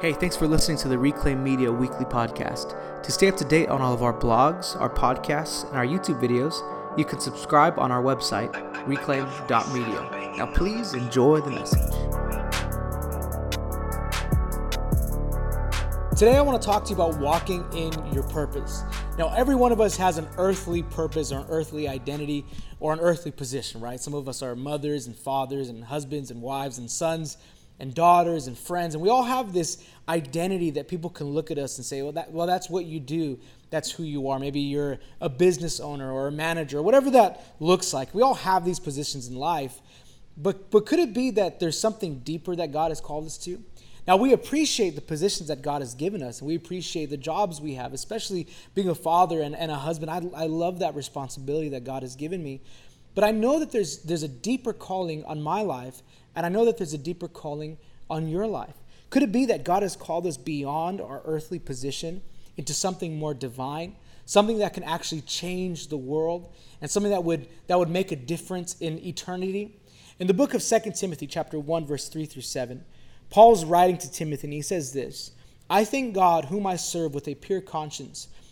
Hey, thanks for listening to the Reclaim Media Weekly Podcast. To stay up to date on all of our blogs, our podcasts, and our YouTube videos, you can subscribe on our website, reclaim.media. Now, please enjoy the message. Today, I want to talk to you about walking in your purpose. Now, every one of us has an earthly purpose or an earthly identity or an earthly position, right? Some of us are mothers and fathers and husbands and wives and sons and daughters and friends, and we all have this identity that people can look at us and say, well, that, well, that's what you do. That's who you are. Maybe you're a business owner or a manager, or whatever that looks like. We all have these positions in life. But, but could it be that there's something deeper that God has called us to? Now, we appreciate the positions that God has given us, and we appreciate the jobs we have, especially being a father and, and a husband. I, I love that responsibility that God has given me. But I know that there's, there's a deeper calling on my life and I know that there's a deeper calling on your life. Could it be that God has called us beyond our earthly position into something more divine, something that can actually change the world, and something that would, that would make a difference in eternity? In the book of 2 Timothy, chapter 1, verse 3 through 7, Paul's writing to Timothy, and he says this I thank God, whom I serve with a pure conscience,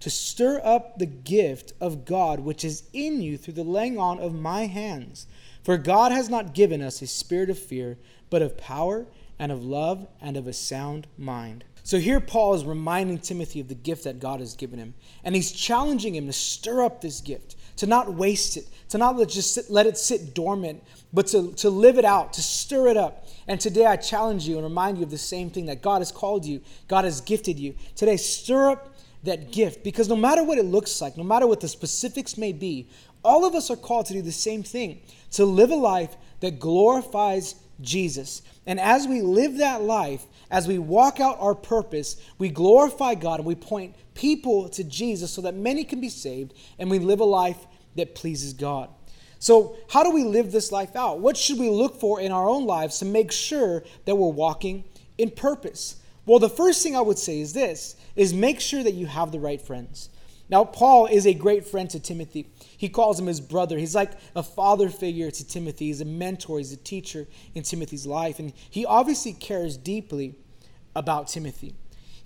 to stir up the gift of God which is in you through the laying on of my hands. For God has not given us a spirit of fear, but of power and of love and of a sound mind. So here Paul is reminding Timothy of the gift that God has given him. And he's challenging him to stir up this gift, to not waste it, to not let, just sit, let it sit dormant, but to, to live it out, to stir it up. And today I challenge you and remind you of the same thing that God has called you, God has gifted you. Today, stir up that gift because no matter what it looks like, no matter what the specifics may be, all of us are called to do the same thing to live a life that glorifies Jesus. And as we live that life, as we walk out our purpose, we glorify God and we point people to Jesus so that many can be saved and we live a life that pleases God. So, how do we live this life out? What should we look for in our own lives to make sure that we're walking in purpose? Well, the first thing I would say is this is make sure that you have the right friends. Now, Paul is a great friend to Timothy. He calls him his brother. He's like a father figure to Timothy. He's a mentor, he's a teacher in Timothy's life. And he obviously cares deeply about Timothy.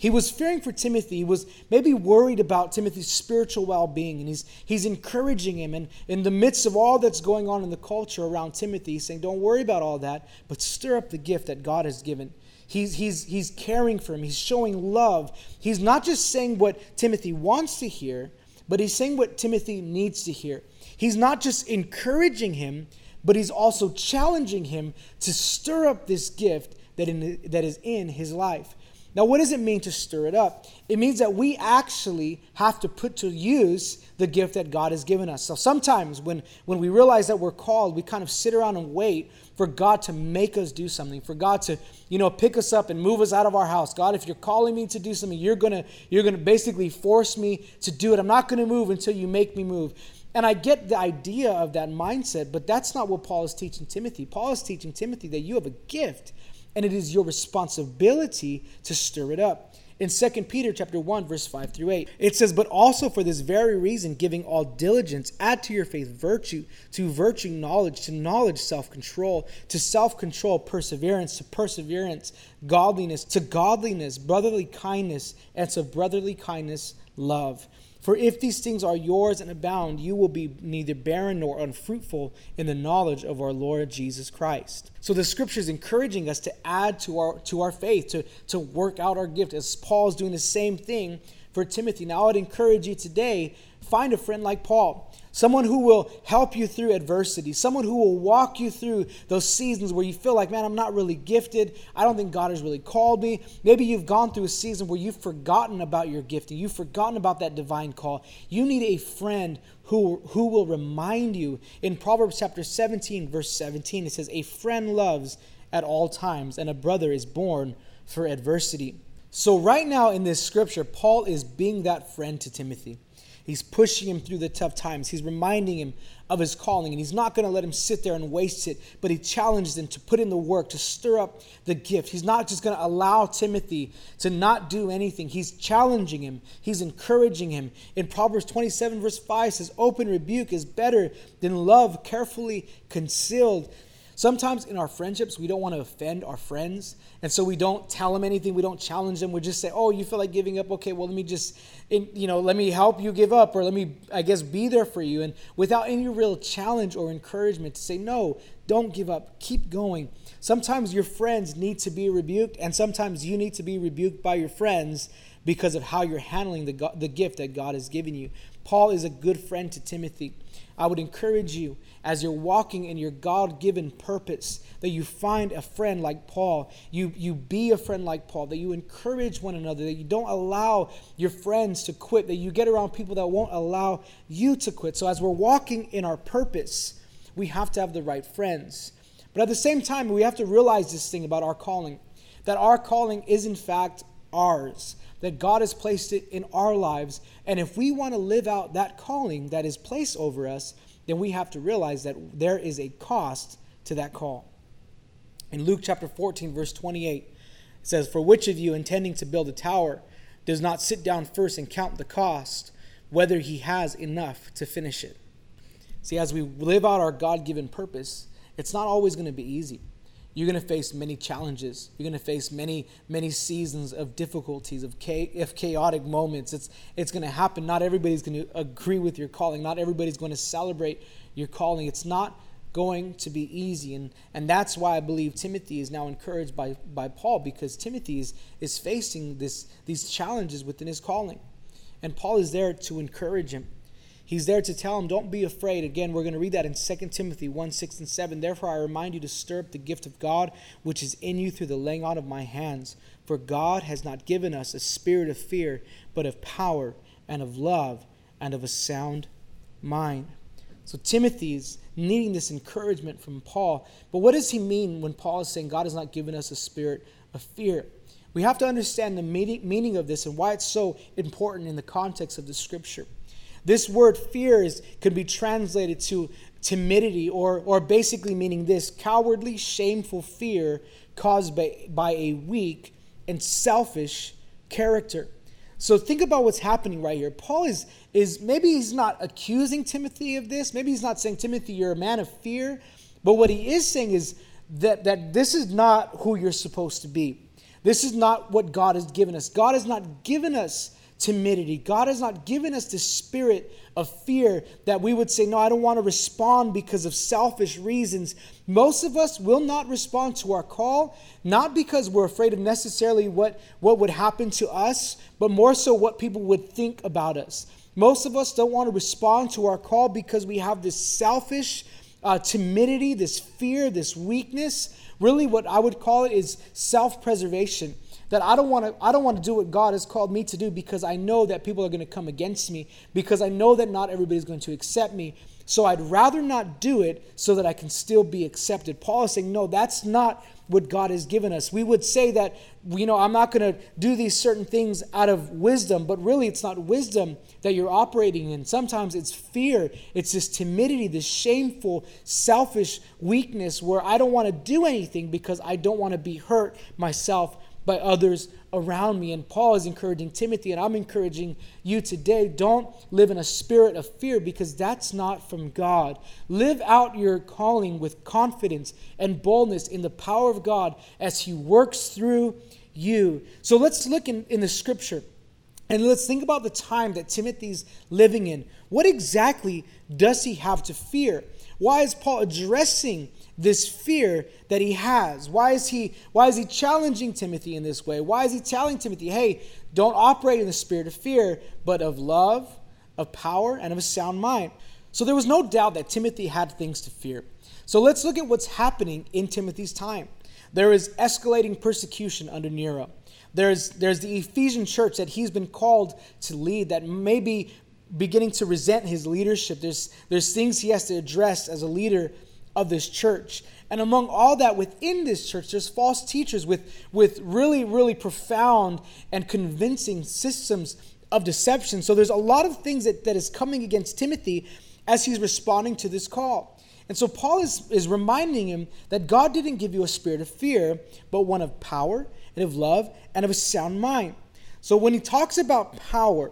He was fearing for Timothy. He was maybe worried about Timothy's spiritual well being. And he's, he's encouraging him. And in the midst of all that's going on in the culture around Timothy, he's saying, Don't worry about all that, but stir up the gift that God has given. He's, he's, he's caring for him. He's showing love. He's not just saying what Timothy wants to hear, but he's saying what Timothy needs to hear. He's not just encouraging him, but he's also challenging him to stir up this gift that, in, that is in his life. Now, what does it mean to stir it up? It means that we actually have to put to use the gift that God has given us. So sometimes when, when we realize that we're called, we kind of sit around and wait for God to make us do something, for God to, you know, pick us up and move us out of our house. God, if you're calling me to do something, you're gonna, you're gonna basically force me to do it. I'm not gonna move until you make me move. And I get the idea of that mindset, but that's not what Paul is teaching Timothy. Paul is teaching Timothy that you have a gift and it is your responsibility to stir it up. In 2 Peter chapter 1 verse 5 through 8, it says, "But also for this very reason, giving all diligence, add to your faith virtue, to virtue knowledge, to knowledge self-control, to self-control perseverance, to perseverance godliness, to godliness brotherly kindness, and to brotherly kindness love." For if these things are yours and abound, you will be neither barren nor unfruitful in the knowledge of our Lord Jesus Christ. So the scripture is encouraging us to add to our to our faith, to, to work out our gift, as Paul is doing the same thing for Timothy. Now I would encourage you today, find a friend like Paul someone who will help you through adversity, someone who will walk you through those seasons where you feel like, man, I'm not really gifted. I don't think God has really called me. Maybe you've gone through a season where you've forgotten about your gifting, you've forgotten about that divine call. You need a friend who, who will remind you. In Proverbs chapter 17, verse 17, it says, A friend loves at all times, and a brother is born for adversity. So, right now in this scripture, Paul is being that friend to Timothy. He's pushing him through the tough times. He's reminding him of his calling, and he's not going to let him sit there and waste it, but he challenges him to put in the work, to stir up the gift. He's not just going to allow Timothy to not do anything. He's challenging him, he's encouraging him. In Proverbs 27, verse 5 says, Open rebuke is better than love carefully concealed. Sometimes in our friendships, we don't want to offend our friends. And so we don't tell them anything. We don't challenge them. We just say, oh, you feel like giving up? Okay, well, let me just, you know, let me help you give up or let me, I guess, be there for you. And without any real challenge or encouragement to say, no, don't give up. Keep going. Sometimes your friends need to be rebuked, and sometimes you need to be rebuked by your friends because of how you're handling the, the gift that God has given you. Paul is a good friend to Timothy. I would encourage you as you're walking in your God given purpose that you find a friend like Paul. You, you be a friend like Paul, that you encourage one another, that you don't allow your friends to quit, that you get around people that won't allow you to quit. So as we're walking in our purpose, we have to have the right friends. But at the same time, we have to realize this thing about our calling that our calling is in fact ours that God has placed it in our lives. And if we want to live out that calling that is placed over us, then we have to realize that there is a cost to that call. In Luke chapter 14, verse 28, it says, For which of you intending to build a tower does not sit down first and count the cost, whether he has enough to finish it? See, as we live out our God given purpose, it's not always going to be easy. You're going to face many challenges. You're going to face many, many seasons of difficulties, of, chaotic moments. It's, it's going to happen. Not everybody's going to agree with your calling. Not everybody's going to celebrate your calling. It's not going to be easy. And, and that's why I believe Timothy is now encouraged by, by Paul because Timothy is, is facing this, these challenges within his calling. And Paul is there to encourage him. He's there to tell him, don't be afraid. Again, we're going to read that in 2 Timothy 1 6 and 7. Therefore, I remind you to stir up the gift of God which is in you through the laying on of my hands. For God has not given us a spirit of fear, but of power and of love and of a sound mind. So Timothy's needing this encouragement from Paul. But what does he mean when Paul is saying God has not given us a spirit of fear? We have to understand the meaning of this and why it's so important in the context of the scripture. This word fear could be translated to timidity, or, or basically meaning this cowardly, shameful fear caused by, by a weak and selfish character. So think about what's happening right here. Paul is, is maybe he's not accusing Timothy of this. Maybe he's not saying, Timothy, you're a man of fear. But what he is saying is that, that this is not who you're supposed to be. This is not what God has given us. God has not given us timidity. God has not given us the spirit of fear that we would say, No, I don't want to respond because of selfish reasons. Most of us will not respond to our call, not because we're afraid of necessarily what, what would happen to us, but more so what people would think about us. Most of us don't want to respond to our call because we have this selfish uh, timidity, this fear, this weakness. Really, what I would call it is self preservation that I don't want to I don't want to do what God has called me to do because I know that people are going to come against me because I know that not everybody's going to accept me. So I'd rather not do it so that I can still be accepted. Paul is saying, "No, that's not what God has given us." We would say that you know, I'm not going to do these certain things out of wisdom, but really it's not wisdom that you're operating in. Sometimes it's fear, it's this timidity, this shameful, selfish weakness where I don't want to do anything because I don't want to be hurt myself by others around me. And Paul is encouraging Timothy, and I'm encouraging you today don't live in a spirit of fear because that's not from God. Live out your calling with confidence and boldness in the power of God as He works through you. So let's look in, in the scripture. And let's think about the time that Timothy's living in. What exactly does he have to fear? Why is Paul addressing this fear that he has. Why is he why is he challenging Timothy in this way? Why is he telling Timothy, "Hey, don't operate in the spirit of fear, but of love, of power, and of a sound mind." So there was no doubt that Timothy had things to fear. So let's look at what's happening in Timothy's time. There is escalating persecution under Nero. There's, there's the Ephesian church that he's been called to lead that may be beginning to resent his leadership. There's, there's things he has to address as a leader of this church. And among all that within this church, there's false teachers with, with really, really profound and convincing systems of deception. So there's a lot of things that, that is coming against Timothy as he's responding to this call. And so Paul is, is reminding him that God didn't give you a spirit of fear, but one of power and of love and of a sound mind. So when he talks about power,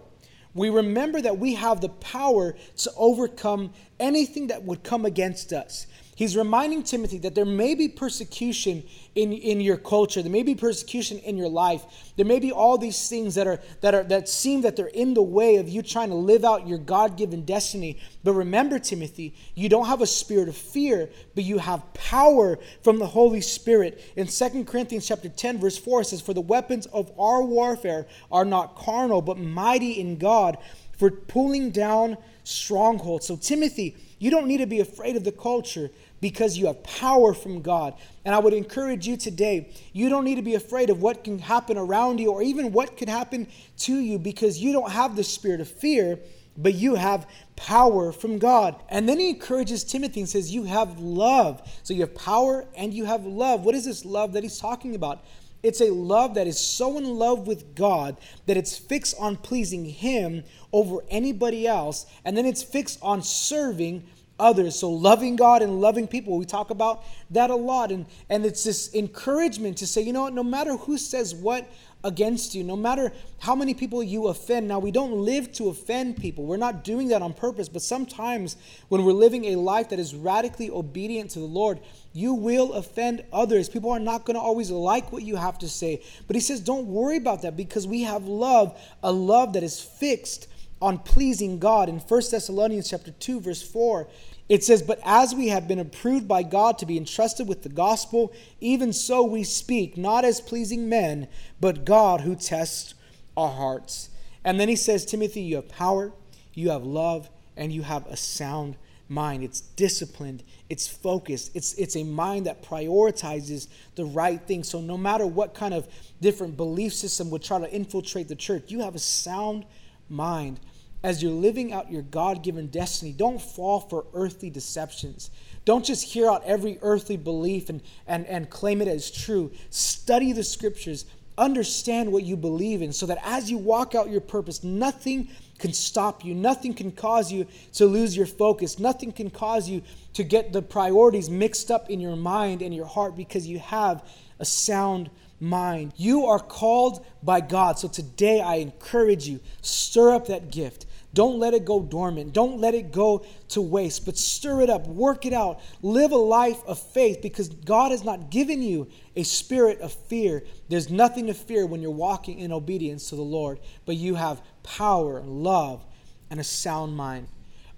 we remember that we have the power to overcome anything that would come against us. He's reminding Timothy that there may be persecution in, in your culture, there may be persecution in your life. There may be all these things that are that are that seem that they're in the way of you trying to live out your God-given destiny. But remember, Timothy, you don't have a spirit of fear, but you have power from the Holy Spirit. In 2 Corinthians chapter 10, verse 4, it says, For the weapons of our warfare are not carnal, but mighty in God for pulling down strongholds. So, Timothy, you don't need to be afraid of the culture because you have power from God. And I would encourage you today, you don't need to be afraid of what can happen around you or even what could happen to you because you don't have the spirit of fear, but you have power from God. And then he encourages Timothy and says, You have love. So you have power and you have love. What is this love that he's talking about? It's a love that is so in love with God that it's fixed on pleasing Him over anybody else. And then it's fixed on serving others. So loving God and loving people, we talk about that a lot. And, and it's this encouragement to say, you know what, no matter who says what against you, no matter how many people you offend. Now, we don't live to offend people. We're not doing that on purpose. But sometimes when we're living a life that is radically obedient to the Lord, you will offend others. People are not going to always like what you have to say. But he says, don't worry about that because we have love, a love that is fixed on pleasing God. In 1 Thessalonians chapter 2 verse 4, it says, But as we have been approved by God to be entrusted with the gospel, even so we speak, not as pleasing men, but God who tests our hearts. And then he says, Timothy, you have power, you have love, and you have a sound mind. It's disciplined, it's focused, it's, it's a mind that prioritizes the right thing. So no matter what kind of different belief system would try to infiltrate the church, you have a sound mind as you're living out your God given destiny, don't fall for earthly deceptions. Don't just hear out every earthly belief and, and, and claim it as true. Study the scriptures, understand what you believe in, so that as you walk out your purpose, nothing can stop you. Nothing can cause you to lose your focus. Nothing can cause you to get the priorities mixed up in your mind and your heart because you have a sound mind. You are called by God. So today I encourage you, stir up that gift. Don't let it go dormant. Don't let it go to waste, but stir it up, work it out. Live a life of faith because God has not given you a spirit of fear. There's nothing to fear when you're walking in obedience to the Lord, but you have power, love, and a sound mind.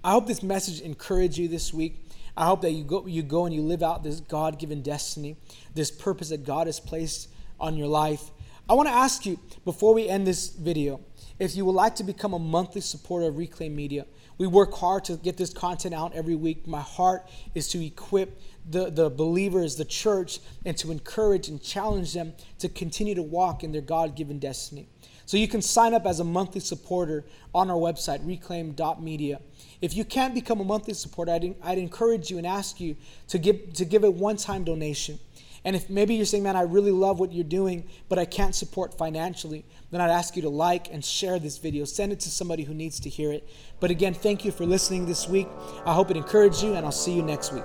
I hope this message encouraged you this week. I hope that you go, you go and you live out this God given destiny, this purpose that God has placed on your life. I want to ask you before we end this video if you would like to become a monthly supporter of Reclaim Media, we work hard to get this content out every week. My heart is to equip the, the believers, the church, and to encourage and challenge them to continue to walk in their God given destiny. So you can sign up as a monthly supporter on our website, reclaim.media. If you can't become a monthly supporter, I'd, I'd encourage you and ask you to give, to give a one time donation. And if maybe you're saying, man, I really love what you're doing, but I can't support financially, then I'd ask you to like and share this video. Send it to somebody who needs to hear it. But again, thank you for listening this week. I hope it encouraged you, and I'll see you next week.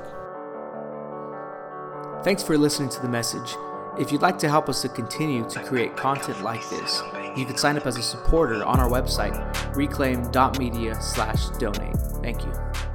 Thanks for listening to the message. If you'd like to help us to continue to create content like this, you can sign up as a supporter on our website, reclaim.media slash donate. Thank you.